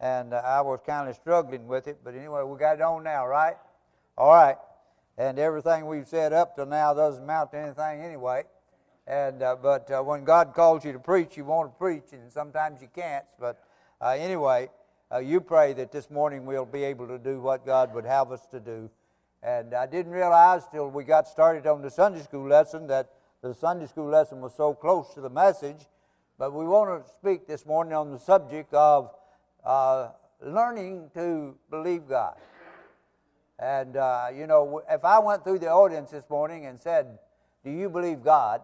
and uh, I was kind of struggling with it. But anyway, we got it on now, right? All right. And everything we've said up till now doesn't amount to anything anyway. And uh, but uh, when God calls you to preach, you want to preach, and sometimes you can't. But uh, anyway, uh, you pray that this morning we'll be able to do what God would have us to do. And I didn't realize till we got started on the Sunday school lesson that the Sunday school lesson was so close to the message. But we want to speak this morning on the subject of uh, learning to believe God. And, uh, you know, if I went through the audience this morning and said, Do you believe God?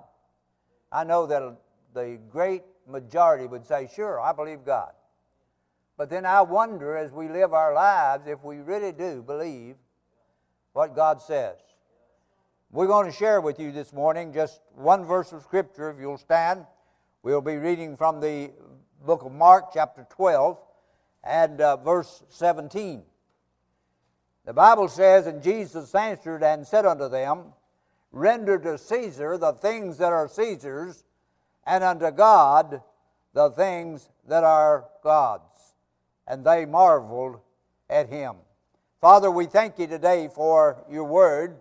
I know that the great majority would say, Sure, I believe God. But then I wonder as we live our lives if we really do believe what God says. We're going to share with you this morning just one verse of Scripture, if you'll stand. We'll be reading from the book of Mark, chapter 12, and uh, verse 17. The Bible says, And Jesus answered and said unto them, Render to Caesar the things that are Caesar's, and unto God the things that are God's. And they marveled at him. Father, we thank you today for your word.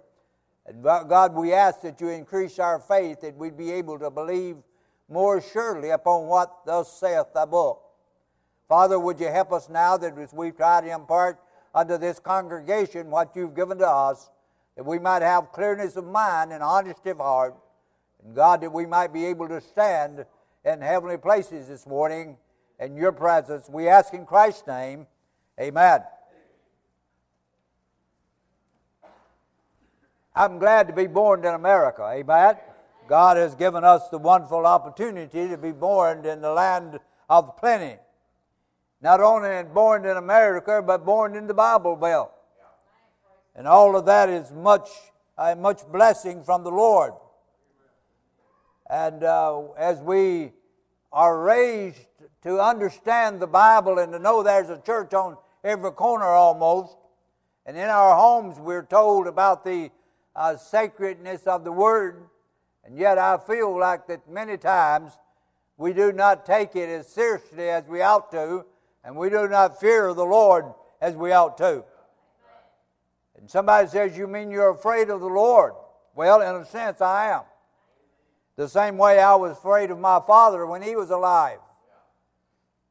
And God, we ask that you increase our faith, that we'd be able to believe more surely upon what thus saith thy book. Father, would you help us now that as we try to impart unto this congregation what you've given to us, that we might have clearness of mind and honesty of heart. And God, that we might be able to stand in heavenly places this morning in your presence. We ask in Christ's name, amen. I'm glad to be born in America, amen. God has given us the wonderful opportunity to be born in the land of plenty. Not only born in America, but born in the Bible Belt. And all of that is much, uh, much blessing from the Lord. And uh, as we are raised to understand the Bible and to know there's a church on every corner almost, and in our homes we're told about the uh, sacredness of the Word, and yet I feel like that many times we do not take it as seriously as we ought to, and we do not fear the Lord as we ought to. And somebody says, You mean you're afraid of the Lord? Well, in a sense, I am. The same way I was afraid of my father when he was alive.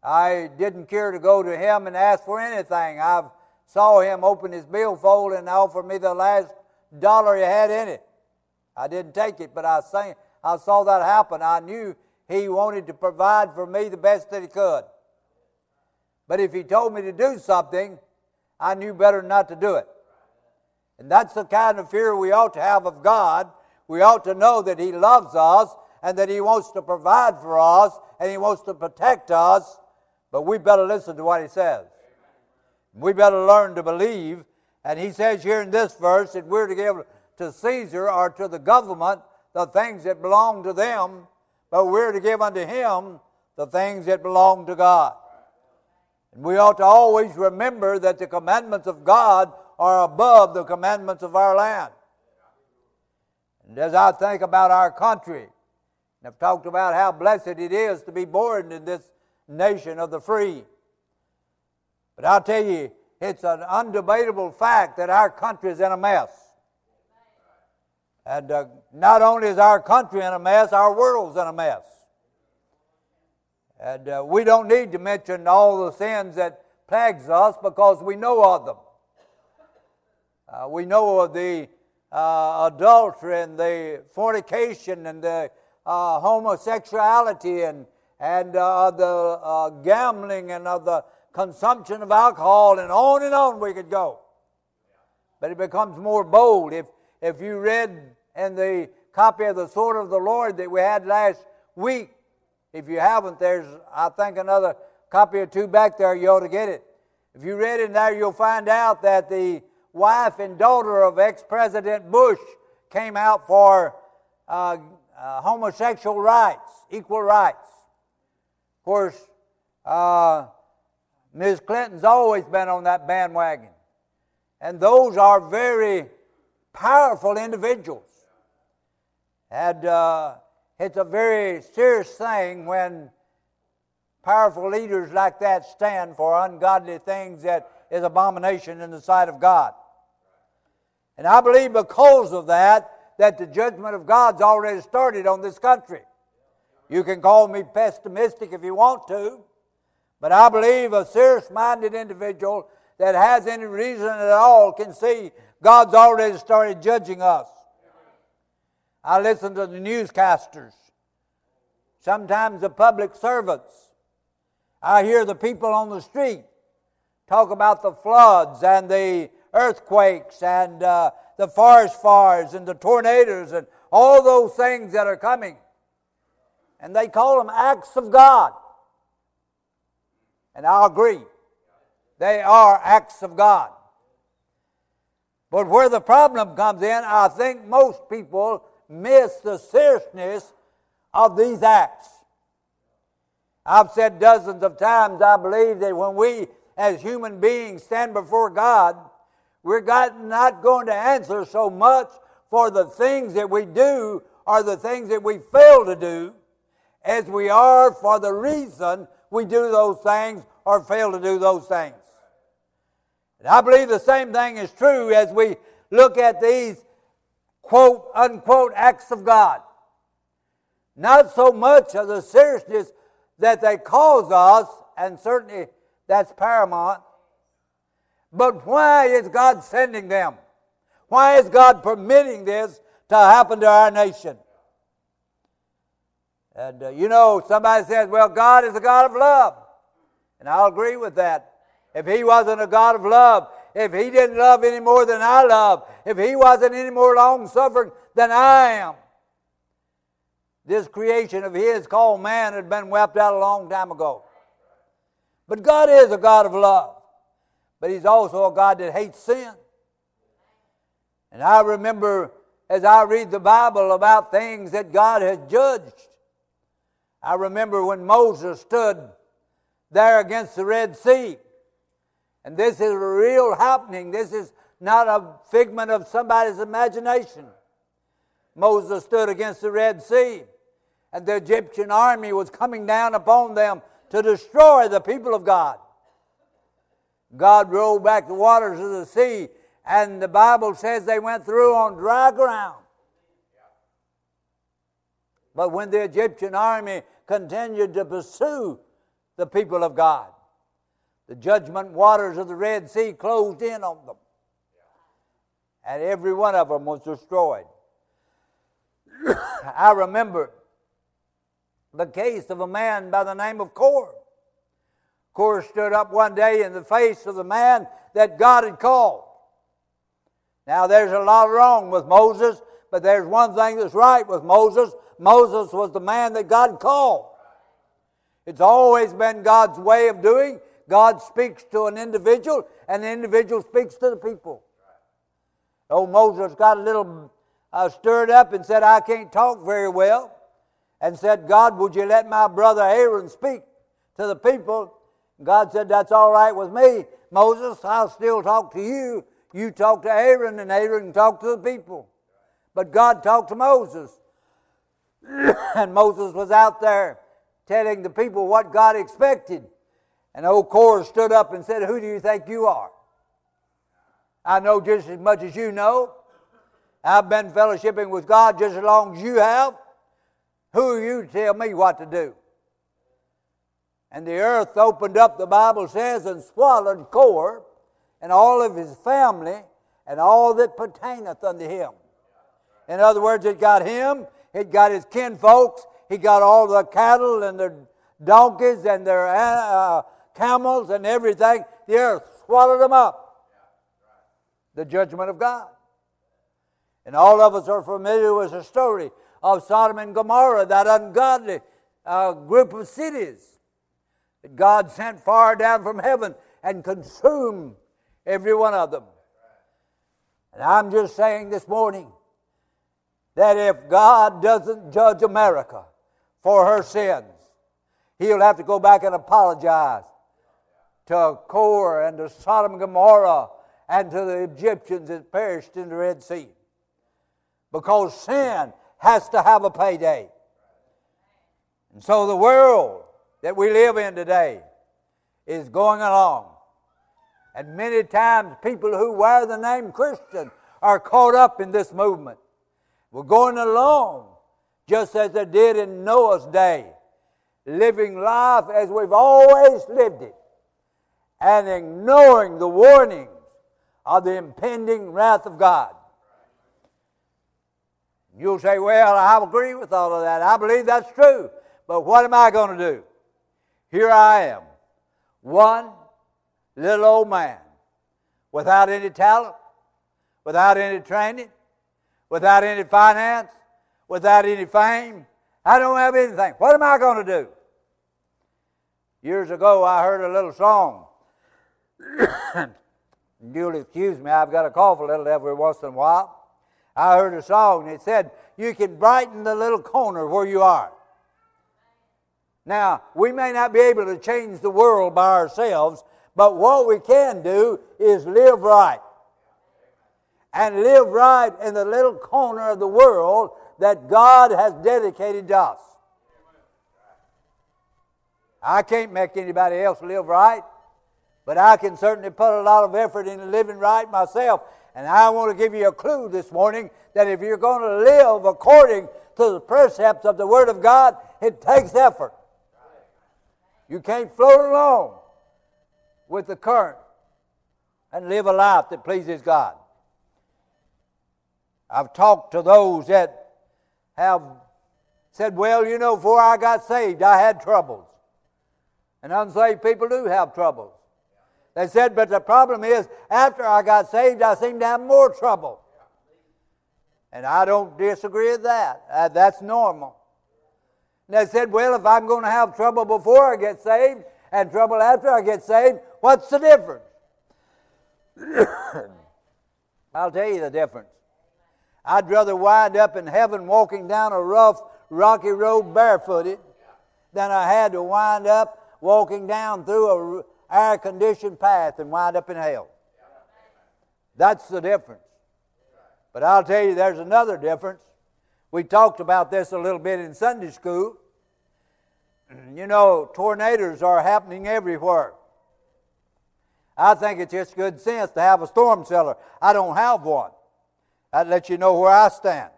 I didn't care to go to him and ask for anything. I saw him open his billfold and offer me the last dollar he had in it. I didn't take it, but I, sang, I saw that happen. I knew he wanted to provide for me the best that he could. But if he told me to do something, I knew better not to do it. And that's the kind of fear we ought to have of God. We ought to know that He loves us and that He wants to provide for us and He wants to protect us. But we better listen to what He says. We better learn to believe. And He says here in this verse that we're to give to Caesar or to the government the things that belong to them, but we're to give unto Him the things that belong to God. And we ought to always remember that the commandments of God are above the commandments of our land. And as I think about our country, and I've talked about how blessed it is to be born in this nation of the free. But I'll tell you, it's an undebatable fact that our country is in a mess. And uh, not only is our country in a mess, our world's in a mess. And uh, we don't need to mention all the sins that plagues us because we know of them. Uh, we know of the uh, adultery and the fornication and the uh, homosexuality and, and uh, the uh, gambling and of the consumption of alcohol and on and on we could go. But it becomes more bold. If, if you read in the copy of the Sword of the Lord that we had last week, if you haven't, there's, I think, another copy or two back there. You ought to get it. If you read it there, you'll find out that the wife and daughter of ex President Bush came out for uh, uh, homosexual rights, equal rights. Of course, uh, Ms. Clinton's always been on that bandwagon. And those are very powerful individuals. And uh, it's a very serious thing when powerful leaders like that stand for ungodly things that is abomination in the sight of God. And I believe because of that, that the judgment of God's already started on this country. You can call me pessimistic if you want to, but I believe a serious minded individual that has any reason at all can see God's already started judging us. I listen to the newscasters, sometimes the public servants. I hear the people on the street talk about the floods and the earthquakes and uh, the forest fires and the tornadoes and all those things that are coming. And they call them acts of God. And I agree. They are acts of God. But where the problem comes in, I think most people miss the seriousness of these acts. I've said dozens of times, I believe that when we as human beings stand before God, we're not going to answer so much for the things that we do or the things that we fail to do as we are for the reason we do those things or fail to do those things. And I believe the same thing is true as we look at these quote unquote acts of God. Not so much of the seriousness that they cause us, and certainly that's paramount, but why is God sending them? Why is God permitting this to happen to our nation? And uh, you know, somebody says, well, God is a God of love. And I'll agree with that. If He wasn't a God of love, if He didn't love any more than I love, if He wasn't any more long suffering than I am, this creation of His called man had been wiped out a long time ago. But God is a God of love but He's also a God that hates sin. And I remember as I read the Bible about things that God has judged. I remember when Moses stood there against the Red Sea. And this is a real happening. This is not a figment of somebody's imagination. Moses stood against the Red Sea, and the Egyptian army was coming down upon them to destroy the people of God. God rolled back the waters of the sea, and the Bible says they went through on dry ground. But when the Egyptian army continued to pursue the people of God, the judgment waters of the Red Sea closed in on them. And every one of them was destroyed. I remember the case of a man by the name of Korah. Korah stood up one day in the face of the man that God had called. Now, there's a lot wrong with Moses, but there's one thing that's right with Moses. Moses was the man that God called. It's always been God's way of doing. God speaks to an individual, and the individual speaks to the people. Old Moses got a little uh, stirred up and said, I can't talk very well. And said, God, would you let my brother Aaron speak to the people? God said, That's all right with me. Moses, I'll still talk to you. You talk to Aaron, and Aaron talk to the people. But God talked to Moses. and Moses was out there telling the people what God expected. And old Korah stood up and said, Who do you think you are? I know just as much as you know. I've been fellowshipping with God just as long as you have. Who are you to tell me what to do? And the earth opened up, the Bible says, and swallowed Korah and all of his family and all that pertaineth unto him. In other words, it got him, it got his kinfolks, he got all the cattle and the donkeys and their uh, camels and everything. The earth swallowed them up. The judgment of God. And all of us are familiar with the story of Sodom and Gomorrah, that ungodly uh, group of cities that God sent fire down from heaven and consumed every one of them. And I'm just saying this morning that if God doesn't judge America for her sins, He'll have to go back and apologize to Korah and to Sodom and Gomorrah and to the Egyptians that perished in the Red Sea. Because sin has to have a payday. And so the world that we live in today is going along. And many times, people who wear the name Christian are caught up in this movement. We're going along just as they did in Noah's day, living life as we've always lived it, and ignoring the warnings of the impending wrath of God. You'll say, Well, I agree with all of that. I believe that's true. But what am I going to do? Here I am, one little old man without any talent, without any training, without any finance, without any fame. I don't have anything. What am I going to do? Years ago, I heard a little song. You'll excuse me, I've got to cough a little every once in a while. I heard a song and it said, You can brighten the little corner where you are. Now, we may not be able to change the world by ourselves, but what we can do is live right. And live right in the little corner of the world that God has dedicated to us. I can't make anybody else live right, but I can certainly put a lot of effort into living right myself. And I want to give you a clue this morning that if you're going to live according to the precepts of the Word of God, it takes effort. You can't float along with the current and live a life that pleases God. I've talked to those that have said, Well, you know, before I got saved, I had troubles. And unsaved people do have troubles. They said, But the problem is, after I got saved, I seem to have more trouble. And I don't disagree with that. Uh, that's normal. And they said, Well, if I'm going to have trouble before I get saved and trouble after I get saved, what's the difference? I'll tell you the difference. I'd rather wind up in heaven walking down a rough, rocky road barefooted than I had to wind up walking down through a air conditioned path and wind up in hell. That's the difference. But I'll tell you, there's another difference. We talked about this a little bit in Sunday school. You know, tornadoes are happening everywhere. I think it's just good sense to have a storm cellar. I don't have one. That lets you know where I stand.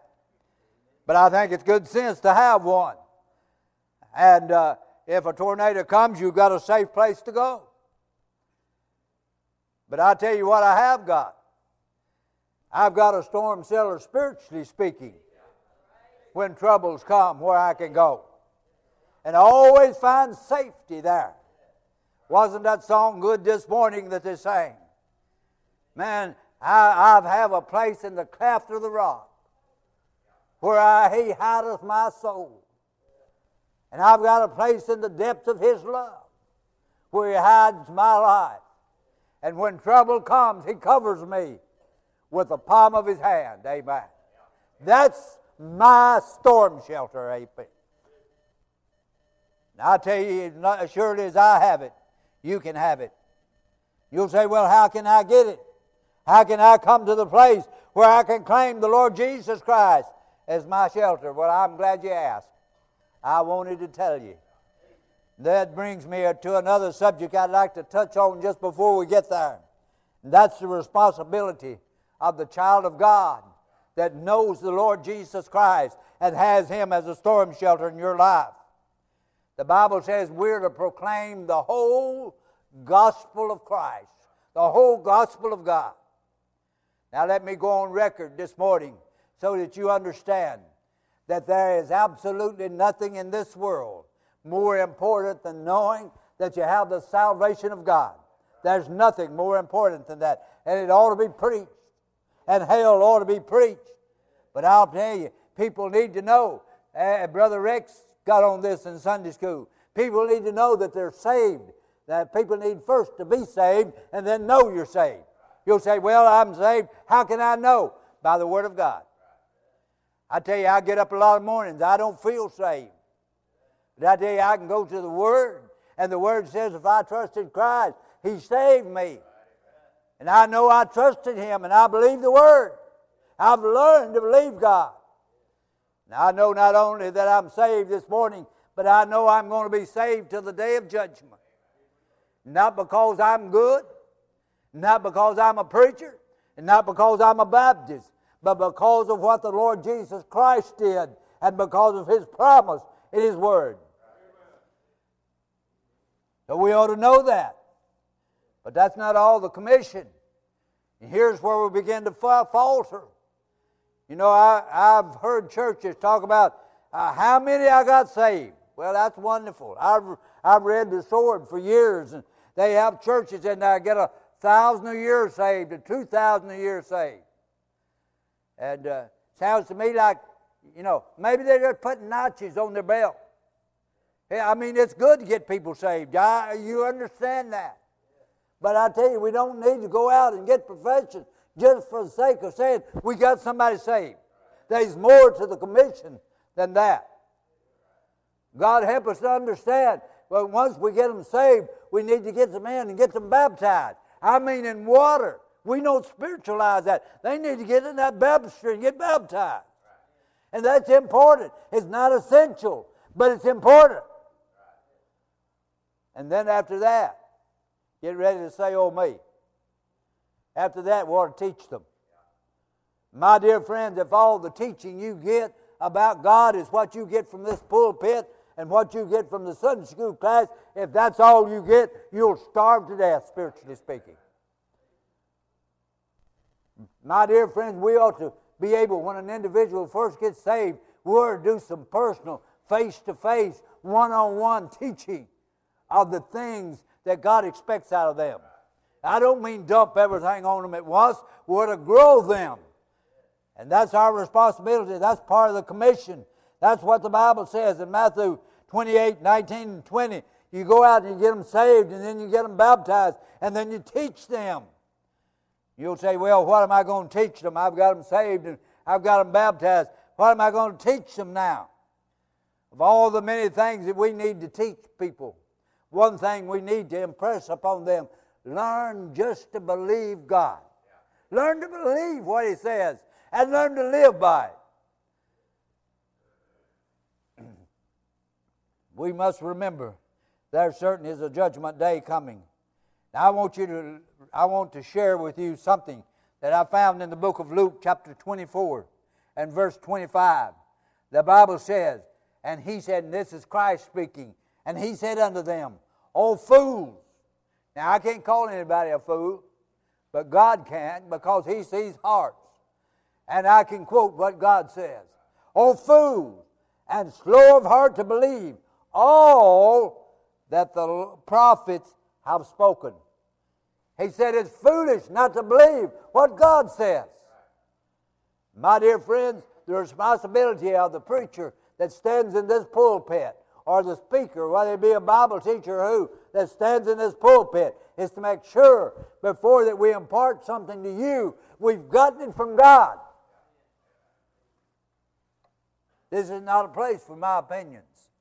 But I think it's good sense to have one. And uh, if a tornado comes, you've got a safe place to go. But I tell you what, I have got. I've got a storm cellar spiritually speaking when troubles come where I can go. And I always find safety there. Wasn't that song good this morning that they sang? Man, I, I have a place in the cleft of the rock where I, He hideth my soul. And I've got a place in the depths of His love where He hides my life. And when trouble comes, He covers me with the palm of His hand. Amen. That's my storm shelter, amen. And I tell you, as surely as I have it, you can have it. You'll say, well, how can I get it? How can I come to the place where I can claim the Lord Jesus Christ as my shelter? Well, I'm glad you asked. I wanted to tell you. That brings me to another subject I'd like to touch on just before we get there. That's the responsibility of the child of God that knows the Lord Jesus Christ and has Him as a storm shelter in your life. The Bible says we're to proclaim the whole gospel of Christ, the whole gospel of God. Now, let me go on record this morning so that you understand that there is absolutely nothing in this world more important than knowing that you have the salvation of God. There's nothing more important than that. And it ought to be preached. And hell ought to be preached. But I'll tell you, people need to know. Uh, Brother Rex got on this in Sunday school. People need to know that they're saved. That people need first to be saved and then know you're saved. You'll say, Well, I'm saved. How can I know? By the Word of God. I tell you, I get up a lot of mornings. I don't feel saved. Tell you, I can go to the Word, and the Word says, if I trusted Christ, He saved me. And I know I trusted Him, and I believe the Word. I've learned to believe God. Now, I know not only that I'm saved this morning, but I know I'm going to be saved till the day of judgment. Not because I'm good, not because I'm a preacher, and not because I'm a Baptist, but because of what the Lord Jesus Christ did and because of His promise in His Word. So we ought to know that. But that's not all the commission. And here's where we begin to falter. You know, I, I've heard churches talk about uh, how many I got saved. Well, that's wonderful. I've, I've read the sword for years, and they have churches in there get a thousand a year saved, or two thousand a year saved. And uh, sounds to me like, you know, maybe they're just putting notches on their belt. I mean, it's good to get people saved. I, you understand that. But I tell you, we don't need to go out and get professions just for the sake of saying we got somebody saved. There's more to the commission than that. God help us to understand. But once we get them saved, we need to get them in and get them baptized. I mean, in water. We don't spiritualize that. They need to get in that baptistry and get baptized. And that's important. It's not essential, but it's important. And then after that, get ready to say, oh, me. After that, we ought to teach them. My dear friends, if all the teaching you get about God is what you get from this pulpit and what you get from the Sunday school class, if that's all you get, you'll starve to death, spiritually speaking. My dear friends, we ought to be able, when an individual first gets saved, we ought to do some personal, face to face, one on one teaching of the things that God expects out of them. I don't mean dump everything on them at once. We're to grow them. And that's our responsibility. That's part of the commission. That's what the Bible says in Matthew 28 19 and 20. You go out and you get them saved, and then you get them baptized, and then you teach them. You'll say, Well, what am I going to teach them? I've got them saved and I've got them baptized. What am I going to teach them now? Of all the many things that we need to teach people, one thing we need to impress upon them learn just to believe God. Learn to believe what He says and learn to live by it. we must remember there certainly is a judgment day coming. Now, I want you to, I want to share with you something that I found in the book of Luke, chapter 24 and verse 25. The Bible says, and he said, and this is Christ speaking, and he said unto them, Oh, o fools. Now, I can't call anybody a fool, but God can because he sees hearts. And I can quote what God says oh, O fools, and slow of heart to believe all that the prophets have spoken. He said it's foolish not to believe what God says. My dear friends, the responsibility of the preacher that stands in this pulpit or the speaker, whether it be a Bible teacher or who, that stands in this pulpit, is to make sure before that we impart something to you, we've gotten it from God. This is not a place for my opinions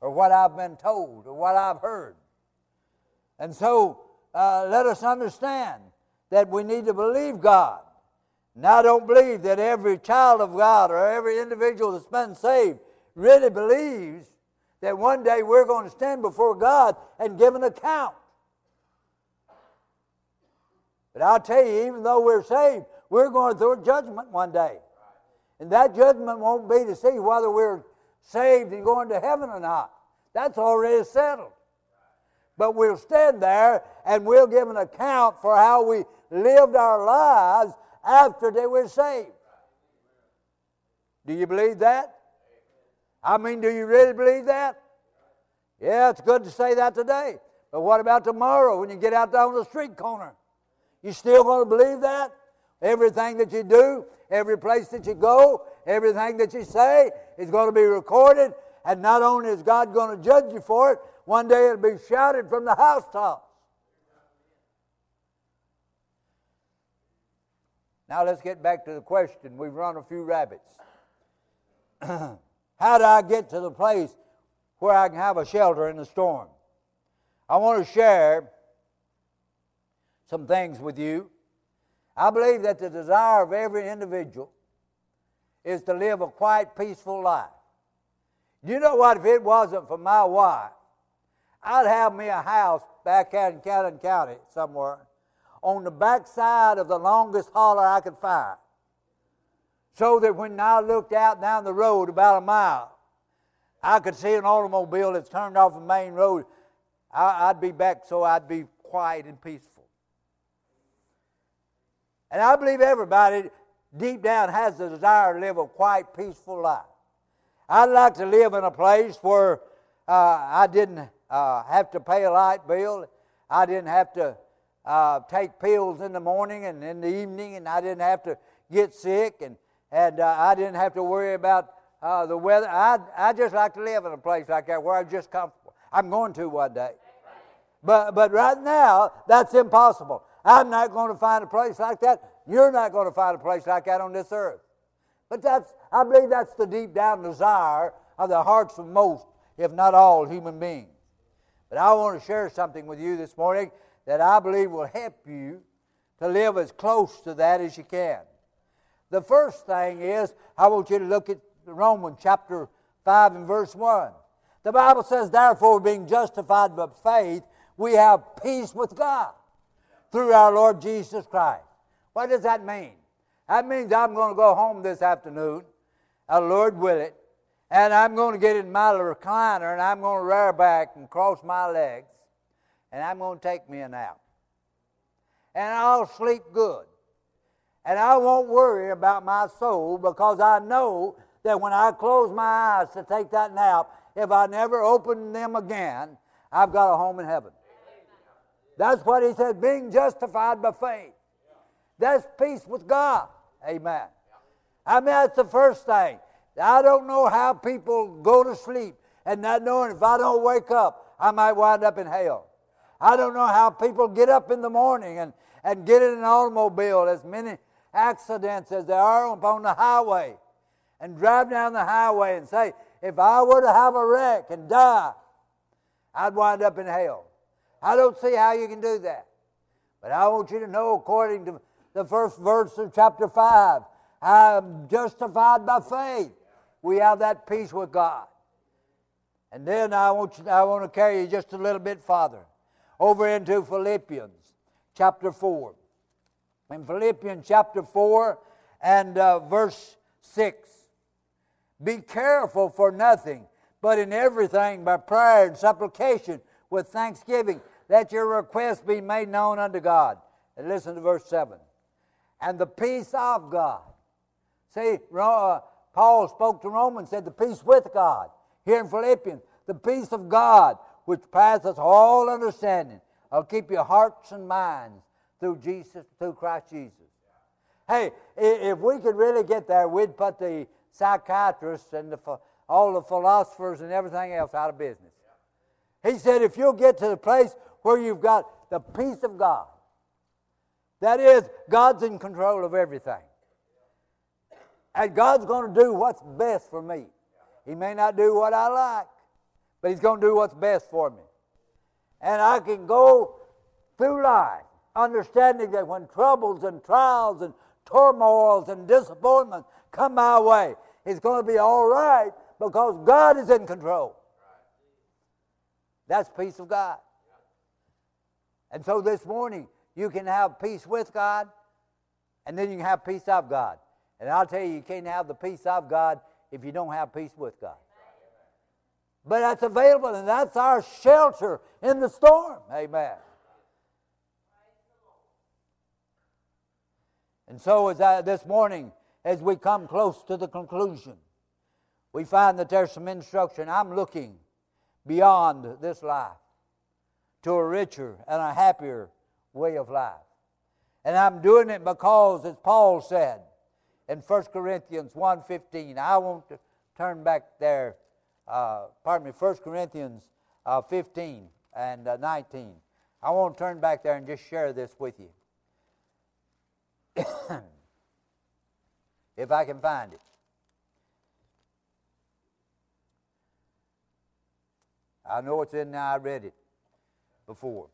or what I've been told or what I've heard. And so uh, let us understand that we need to believe God. Now, I don't believe that every child of God or every individual that's been saved really believes that one day we're going to stand before God and give an account. But I'll tell you, even though we're saved, we're going through a judgment one day. And that judgment won't be to see whether we're saved and going to heaven or not. That's already settled. But we'll stand there and we'll give an account for how we lived our lives after they were saved. Do you believe that? I mean, do you really believe that? Yeah, it's good to say that today. But what about tomorrow when you get out there on the street corner? You still going to believe that? Everything that you do, every place that you go, everything that you say is going to be recorded. And not only is God going to judge you for it, one day it'll be shouted from the housetops. Now let's get back to the question. We've run a few rabbits. How do I get to the place where I can have a shelter in the storm? I want to share some things with you. I believe that the desire of every individual is to live a quiet, peaceful life. You know what? If it wasn't for my wife, I'd have me a house back out in Cannon County somewhere on the backside of the longest holler I could find. So that when I looked out down the road about a mile, I could see an automobile that's turned off the main road. I, would be back so I'd be quiet and peaceful. And I believe everybody deep down has the desire to live a quiet, peaceful life. I'd like to live in a place where uh, I didn't uh, have to pay a light bill. I didn't have to uh, take pills in the morning and in the evening, and I didn't have to get sick, and, and uh, I didn't have to worry about uh, the weather. I, I just like to live in a place like that where I'm just comfortable. I'm going to one day. But, but right now, that's impossible. I'm not going to find a place like that. You're not going to find a place like that on this earth. But that's, I believe that's the deep down desire of the hearts of most, if not all, human beings. But I want to share something with you this morning that I believe will help you to live as close to that as you can. The first thing is, I want you to look at Romans chapter 5 and verse 1. The Bible says, Therefore, being justified by faith, we have peace with God through our Lord Jesus Christ. What does that mean? That means I'm going to go home this afternoon, uh, Lord will it, and I'm going to get in my recliner and I'm going to rear back and cross my legs and I'm going to take me a nap. And I'll sleep good. And I won't worry about my soul because I know that when I close my eyes to take that nap, if I never open them again, I've got a home in heaven. That's what he said, being justified by faith. That's peace with God. Amen. I mean, that's the first thing. I don't know how people go to sleep and not knowing if I don't wake up, I might wind up in hell. I don't know how people get up in the morning and, and get in an automobile, as many accidents as there are upon the highway, and drive down the highway and say, if I were to have a wreck and die, I'd wind up in hell. I don't see how you can do that. But I want you to know, according to the first verse of chapter 5, I'm justified by faith. We have that peace with God. And then I want, you, I want to carry you just a little bit farther over into Philippians chapter 4. In Philippians chapter 4 and uh, verse 6. Be careful for nothing, but in everything by prayer and supplication with thanksgiving, let your requests be made known unto God. And listen to verse 7. And the peace of God. See, uh, Paul spoke to Romans, said the peace with God. Here in Philippians, the peace of God which passeth all understanding. I'll keep your hearts and minds through Jesus, through Christ Jesus. Hey, if we could really get there, we'd put the psychiatrists and the, all the philosophers and everything else out of business. He said, if you'll get to the place where you've got the peace of God, that is, God's in control of everything. And God's going to do what's best for me. He may not do what I like, but He's going to do what's best for me. And I can go through life understanding that when troubles and trials and turmoils and disappointments come my way, it's going to be all right because God is in control. That's peace of God. And so this morning, you can have peace with God, and then you can have peace of God. And I'll tell you, you can't have the peace of God if you don't have peace with God. But that's available, and that's our shelter in the storm. Amen. And so, as I, this morning, as we come close to the conclusion, we find that there's some instruction. I'm looking beyond this life to a richer and a happier way of life. And I'm doing it because, as Paul said in 1 Corinthians 1.15, I want to turn back there uh, pardon me, 1 Corinthians uh, 15 and uh, 19. I want to turn back there and just share this with you. if I can find it. I know it's in there, I read it before.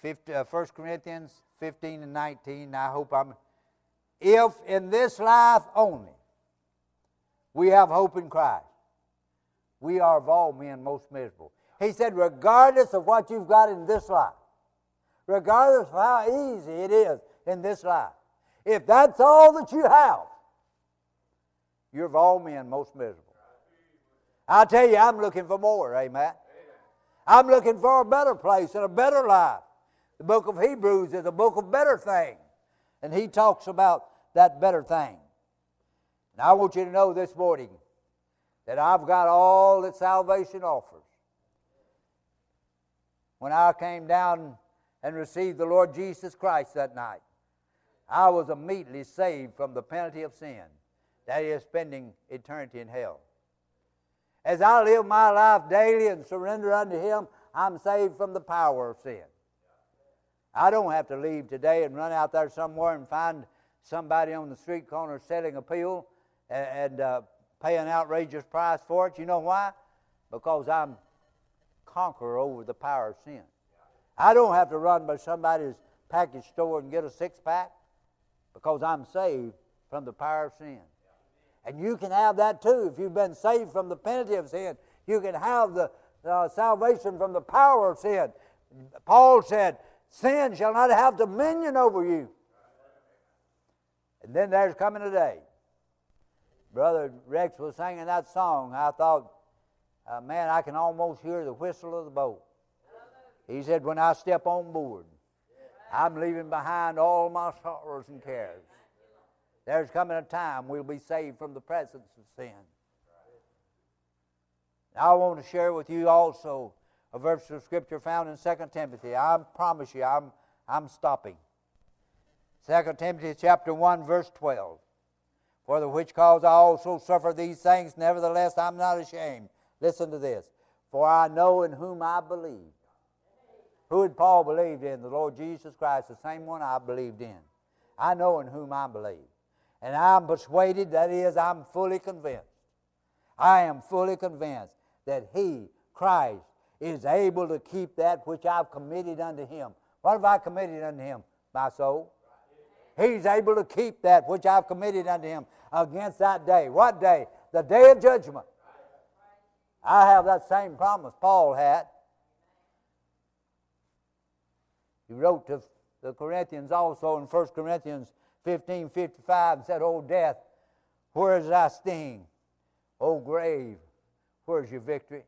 50, uh, 1 Corinthians 15 and 19. I hope I'm. If in this life only we have hope in Christ, we are of all men most miserable. He said, regardless of what you've got in this life, regardless of how easy it is in this life, if that's all that you have, you're of all men most miserable. I tell you, I'm looking for more, eh, amen. I'm looking for a better place and a better life. The book of Hebrews is a book of better things. And he talks about that better thing. And I want you to know this morning that I've got all that salvation offers. When I came down and received the Lord Jesus Christ that night, I was immediately saved from the penalty of sin, that is, spending eternity in hell. As I live my life daily and surrender unto Him, I'm saved from the power of sin. I don't have to leave today and run out there somewhere and find somebody on the street corner selling a pill and, uh, pay an outrageous price for it. You know why? Because I'm conqueror over the power of sin. I don't have to run by somebody's package store and get a six pack because I'm saved from the power of sin. And you can have that too if you've been saved from the penalty of sin. You can have the uh, salvation from the power of sin. Paul said, Sin shall not have dominion over you. And then there's coming a day. Brother Rex was singing that song. I thought, uh, man, I can almost hear the whistle of the boat. He said, when I step on board, I'm leaving behind all my sorrows and cares. There's coming a time we'll be saved from the presence of sin. Now, I want to share with you also a verse of Scripture found in 2 Timothy. I promise you, I'm, I'm stopping. 2 Timothy chapter 1, verse 12. For the which cause I also suffer these things, nevertheless I'm not ashamed. Listen to this. For I know in whom I believe. Who had Paul believed in? The Lord Jesus Christ, the same one I believed in. I know in whom I believe. And I'm persuaded, that is, I'm fully convinced. I am fully convinced that He, Christ, is able to keep that which I've committed unto Him. What have I committed unto Him? My soul. He's able to keep that which I've committed unto Him against that day. What day? The day of judgment. I have that same promise Paul had. He wrote to the Corinthians also in 1 Corinthians 15 55 and said, Oh, death, where is thy sting? Oh, grave, where's your victory?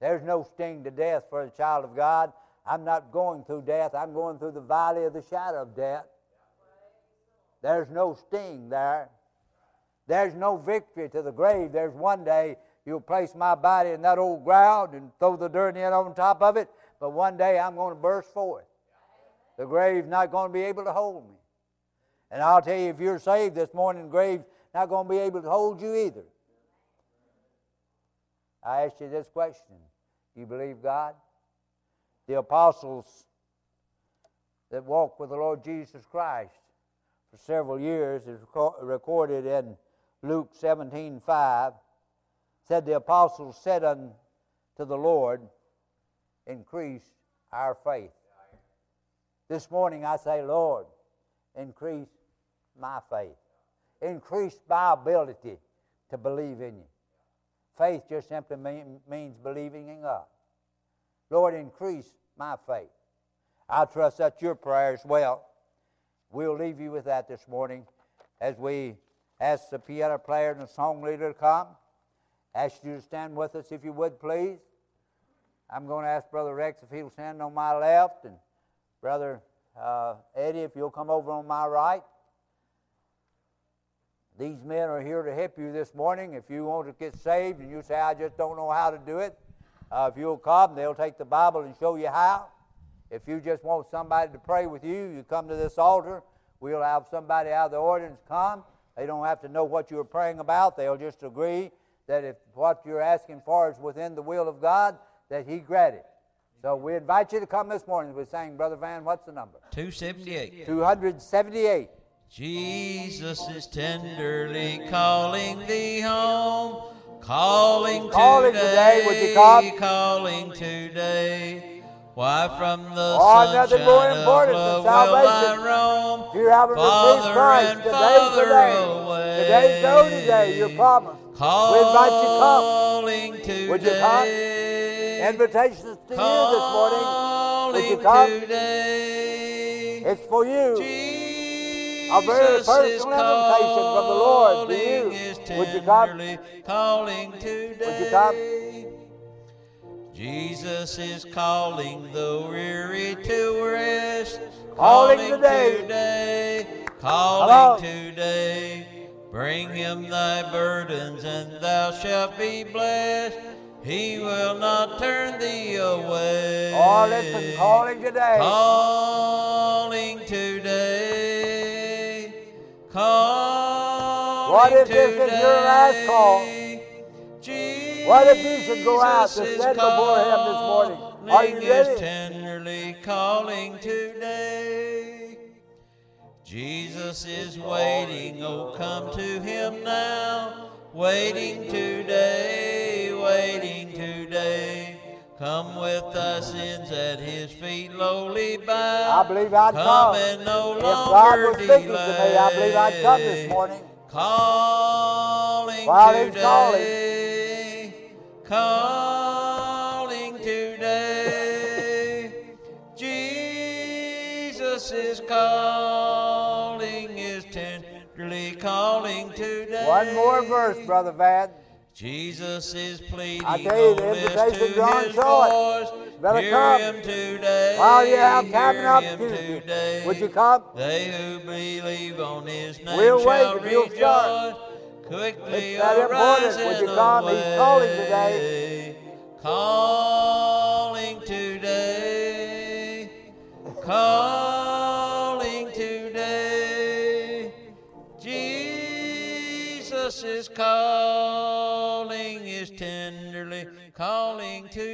There's no sting to death for the child of God. I'm not going through death, I'm going through the valley of the shadow of death. There's no sting there. There's no victory to the grave. There's one day you'll place my body in that old ground and throw the dirt in on top of it, but one day I'm going to burst forth. The grave's not going to be able to hold me. And I'll tell you, if you're saved this morning, the grave's not going to be able to hold you either. I ask you this question Do You believe God? The apostles that walked with the Lord Jesus Christ for several years is recorded in Luke 17 5. Said the apostles said unto the Lord, Increase our faith. This morning I say, Lord, increase my faith. Increase my ability to believe in you. Faith just simply mean, means believing in God. Lord, increase my faith. I trust that's your prayer as well. We'll leave you with that this morning as we ask the piano player and the song leader to come. Ask you to stand with us if you would, please. I'm going to ask Brother Rex if he'll stand on my left, and Brother uh, Eddie if you'll come over on my right. These men are here to help you this morning. If you want to get saved and you say, I just don't know how to do it, uh, if you'll come, they'll take the Bible and show you how. If you just want somebody to pray with you, you come to this altar. We'll have somebody out of the audience come. They don't have to know what you're praying about. They'll just agree that if what you're asking for is within the will of God, that He grant it. So we invite you to come this morning. We're saying, Brother Van, what's the number? 278. 278. Jesus is tenderly calling thee home, calling, Calling today, would you come? calling today. Why from the Oh, sunshine more of important love than will I salvation. roam? If you haven't Father received Christ, and the Father day. away. Today's the day you're we invite you to come. calling today. Would you come? Invitations to you this morning. Would you Calling come? today. It's for you. Jesus very is personal invitation from the Lord to you. Would you come? calling today. Would you come? Jesus is calling the weary to rest. Calling today. today. Hello. Calling today. Bring him thy burdens and thou shalt be blessed. He will not turn thee away. Oh, listen, calling today. Calling today. Calling What if this is your last call? Jesus What if you should go out to stand before Him this morning? Are you ready? is tenderly calling today. Jesus is waiting, oh come to him now. Waiting today, waiting today. Come with thy sins at his feet lowly bow. I believe I'd come. come. and no If longer God was speaking to me. I believe I'd come this morning. Calling While he's today. Calling today. Jesus is calling, is tenderly calling today. One more verse, Brother Van. Jesus is pleading. I tell you, the invitation's to on his short. Better Hear come. him today. While you have time and opportunity. today. Would you come? They who believe on his name We'll shall wait rejoice. start. Quickly It's that important. Would you come? He's calling today. Calling today. Calling today. Jesus is calling, calling today.